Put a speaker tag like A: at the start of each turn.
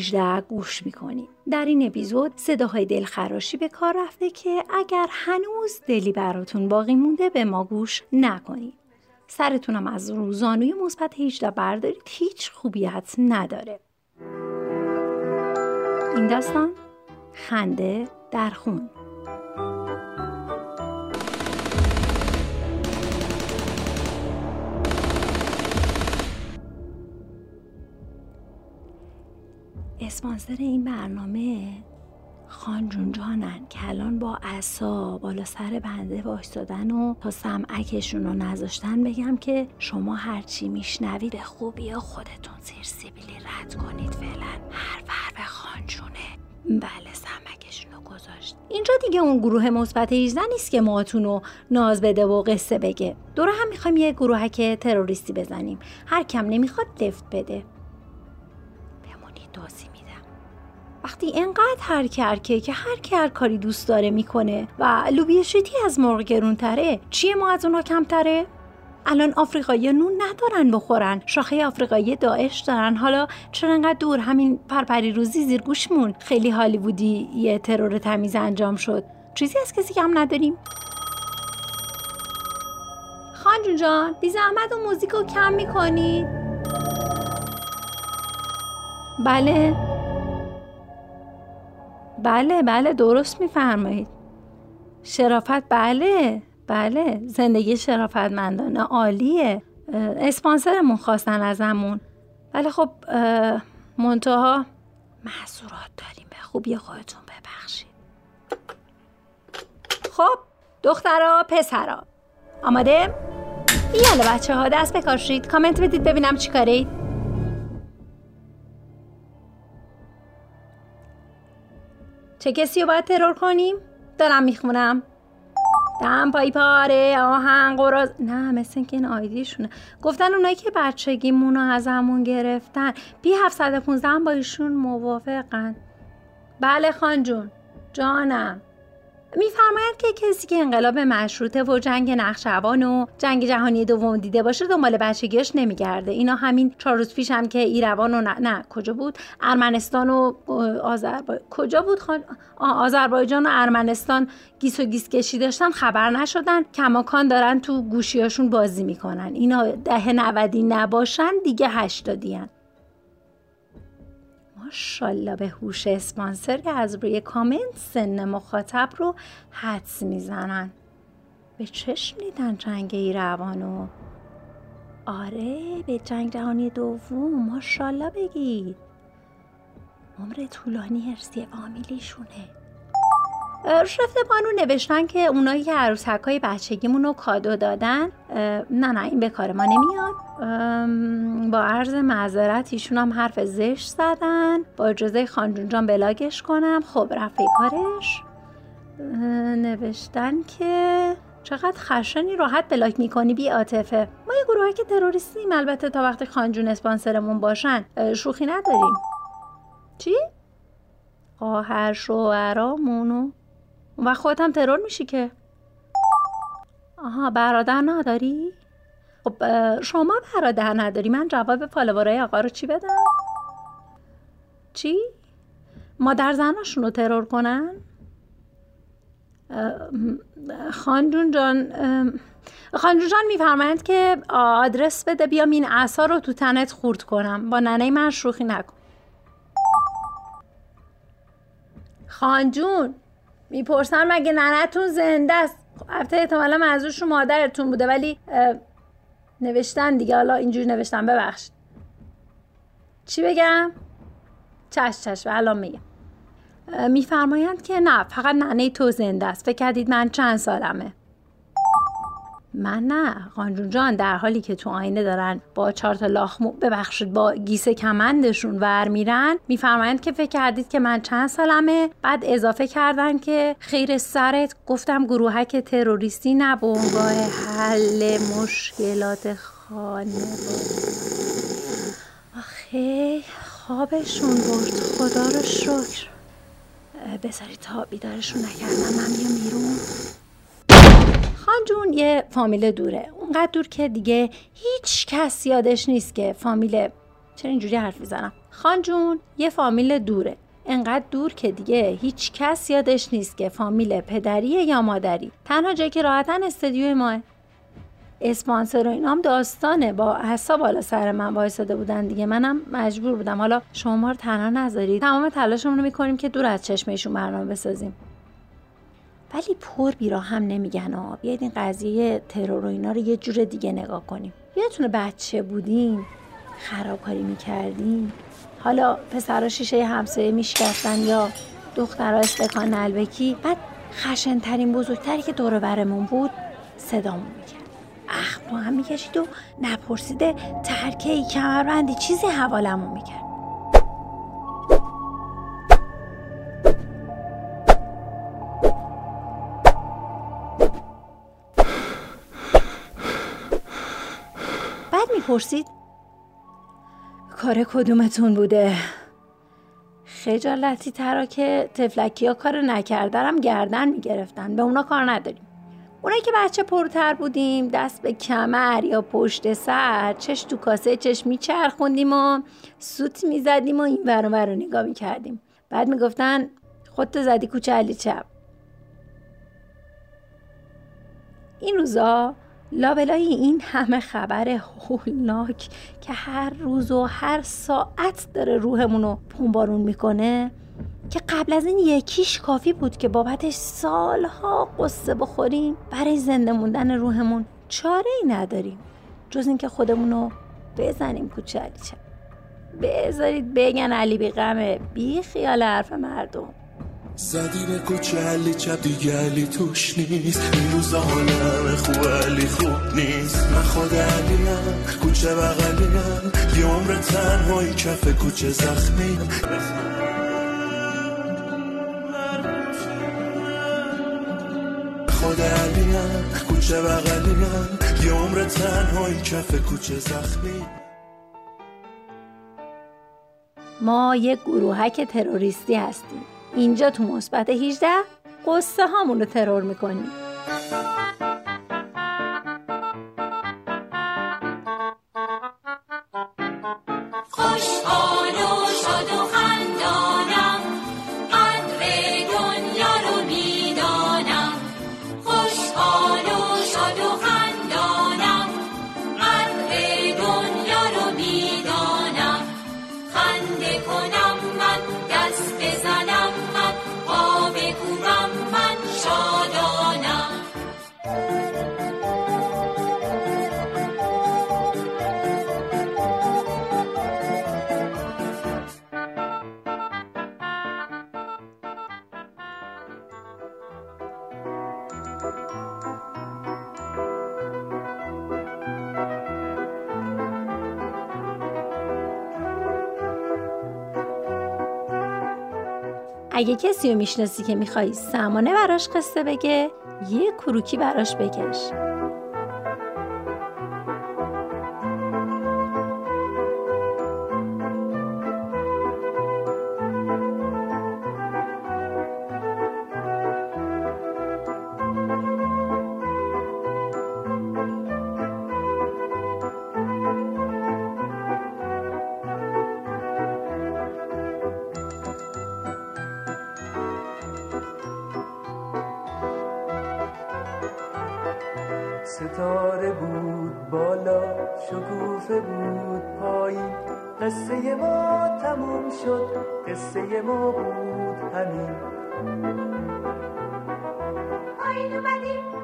A: 18 گوش می‌کنید. در این اپیزود صداهای دلخراشی به کار رفته که اگر هنوز دلی براتون باقی مونده به ما گوش نکنید. سرتونم از روزانوی مثبت 18 بردارید هیچ خوبیت نداره. این داستان خنده در خون اسپانسر این برنامه خانجون جانن که الان با عصا بالا سر بنده وایستادن و تا سمعکشون رو نذاشتن بگم که شما هرچی میشنوید به خوبی خودتون زیر سیبیلی رد کنید فعلا. هر به خانجونه بله سمکشون رو گذاشت. اینجا دیگه اون گروه مثبت 18 نیست که موهاتون رو ناز بده و قصه بگه. دور هم می‌خوایم یه گروهک تروریستی بزنیم. هر کم نمی‌خواد لفت بده. بمونید دوزی وقتی انقدر هر کرکه که هر کی هر کاری دوست داره می‌کنه و لوبی شیتی از مرغ گرونتره چیه ما از اونها کمتره؟ الان آفریقایی نون ندارن بخورن شاخه آفریقایی داعش دارن. حالا چرا انقدر دور همین پرپری روزی زیر گوشمون خیلی هالیوودی یه ترور تمیز انجام شد. چیزی از کسی کم نداریم. خانجون جان بی زحمت و موزیک رو کم می‌کنید بله. بله بله درست میفرمایید. شرافت بله بله. زندگی شرافتمندانه عالیه. اسپانسرمون خواستن ازمون. ولی خب منتها محصورات داریم. به خوبی خودتون ببخشید. خب دخترا پسرا. آماده؟ یالا بچه ها دست بکاشید. کامنت بدید ببینم چی کارید چه کسی رو باید ترور کنیم؟ دارم می‌خونم. دم پای پاره آهن قراز نه مثل اینکه این آیدیشونه. گفتن اونایی که بچگیمون رو از همون گرفتن. بی 715 با ایشون موافقن. بله خان جون. جانم. میفرمایند که کسی که انقلاب مشروطه و جنگ نخشوان و جنگ جهانی دوم دیده باشه دنبال بچگیش نمیگرده. اینا همین چهار روز پیش هم که ایروان و نه, نه کجا بود؟ ارمنستان و آذربای کجا بود خان؟ آذربایجان و ارمنستان گیس و گیس کشی داشتن خبر نشدن. کماکان دارن تو گوشیاشون بازی می‌کنن. اینا ده نودی نباشن دیگه هشتادی ماشالله به هوش اسپانسر که از روی کامنت سن مخاطب رو حدس می‌زنن. به چشم دیدن جنگ ایروانو آره به جنگ جهانی دوم ماشالله بگید عمر طولانی ارسی فامیلیشونه رفت بانو نوشتن که اونایی که عروسک های بچگیمون رو کادو دادن نه نه این به کار ما نمیاد. با عرض معذرت ایشون هم حرف زشت زدن. با اجازه خانجون جان بلاگش کنم. خب رفت کارش. نوشتن که چقدر خشنی راحت بلاک می‌کنی بی عاطفه. ما یه گروه که تروریستیم البته تا وقتی خانجون اسپانسرمون باشن شوخی نداریم. چی؟ خواهر شوهرامونو و خودت هم ترور میشی که آها برادر نداری؟ خب شما برادر نداری من جواب فالوورای آقا رو چی بدم؟ چی؟ مادر زناشون رو ترور کنن؟ خانجون جان خانجون جان میفرمایند که آدرس بده بیام این اعصا رو تو تنت خورد کنم با ننه من شوخی نکن خانجون می‌پرسن مگه ننتون زنده است؟ خب البته احتمالا منظورشون مادرتون بوده ولی نوشتن دیگه. حالا اینجوری نوشتن ببخشید. چی بگم؟ چش چش الان میگم. میفرمایند که نه فقط ننه تو زنده است. فکر کردید من چند سالمه؟ من نه. خانجون جان در حالی که تو آینه دارن با چهار تا لاخمو ببخشید با گیسه کمندشون ور میرن میفرمایند که فکر کردید که من چند سالمه. بعد اضافه کردن که خیر سرت. گفتم گروهک تروریستی نه به حل مشکلات خانه آخه خوابشون برد. خدا رو شکر. بذاری تا بیدارشون نکردم. من بیام بیرون. خانجون یه فامیل دوره. اونقدر دور که دیگه هیچ کس یادش نیست که فامیل چرا اینجوری حرف می‌زنم؟ خان جون یه فامیل دوره. انقدر دور که دیگه هیچ کس یادش نیست که فامیل پدریه یا مادری. تنها جایی که راحتا استدیو ماه اسپانسر و اینام داستانه. با حسا بالا سر من وایساده بودن دیگه. منم مجبور بودم. حالا شما رو تنها نذارید. تمام تلاشمون رو می‌کنیم که دور از چشمشون برنامه بسازیم. ولی پر بیرا هم نمیگن ها بیاید این قضیه ترور و اینا رو یه جور دیگه نگاه کنیم. یادتونه بچه بودین خرابکاری می‌کردین حالا پسرا شیشه همسایه میشکستن یا دخترها استکان نلبکی بعد خشنترین بزرگتری که دور برمون بود صدامون می‌کرد. اخ هم می‌کشید و نپرسیده ترکه ای کمربندی چیزی حوالمون می‌کرد. بعد می‌پرسید کار کدومتون بوده؟ خجالتی ترا که تفلکی ها کار نکردنم گردن می‌گرفتن. به اونا کار نداریم. اونایی که بچه پرتر بودیم دست به کمر یا پشت سر چش تو کاسه چش میچرخوندیم و سوت می‌زدیم و این ور رو نگاه می‌کردیم. بعد می‌گفتن خودتو زدی کوچه علی چپ. این روزا لابلای این همه خبر هولناک که هر روز و هر ساعت داره روحمون رو پنبارون می‌کنه که قبل از این یکیش کافی بود که بابتش سالها قصه بخوریم برای زنده موندن روحمون. چاره ای نداریم. جز اینکه خودمون رو بزنیم کوچه علی بذارید بگن علی بی غمه بی خیال حرف مردم.
B: زدی به کوچه علی چپ دیگه علی توش نیست. این روزا حالم خوب علی خوب نیست. من خود علیم کوچه بغلیم. یه عمر تنهایی کف کوچه زخمیم. خود علیم کوچه بغلیم. یه عمر تنهایی کف کوچه زخمی
A: ما یک گروهک تروریستی هستیم. اینجا تو مثبت 18 قصه هامون رو ترور می‌کنیم اگه کسی رو می‌شناسی که می‌خوای سمانه براش قصه بگه یه کروکی براش بکش.
C: بالا شکوفه بود پایین قصه ما تموم شد قصه ما بود همین.
D: آین اومدیم.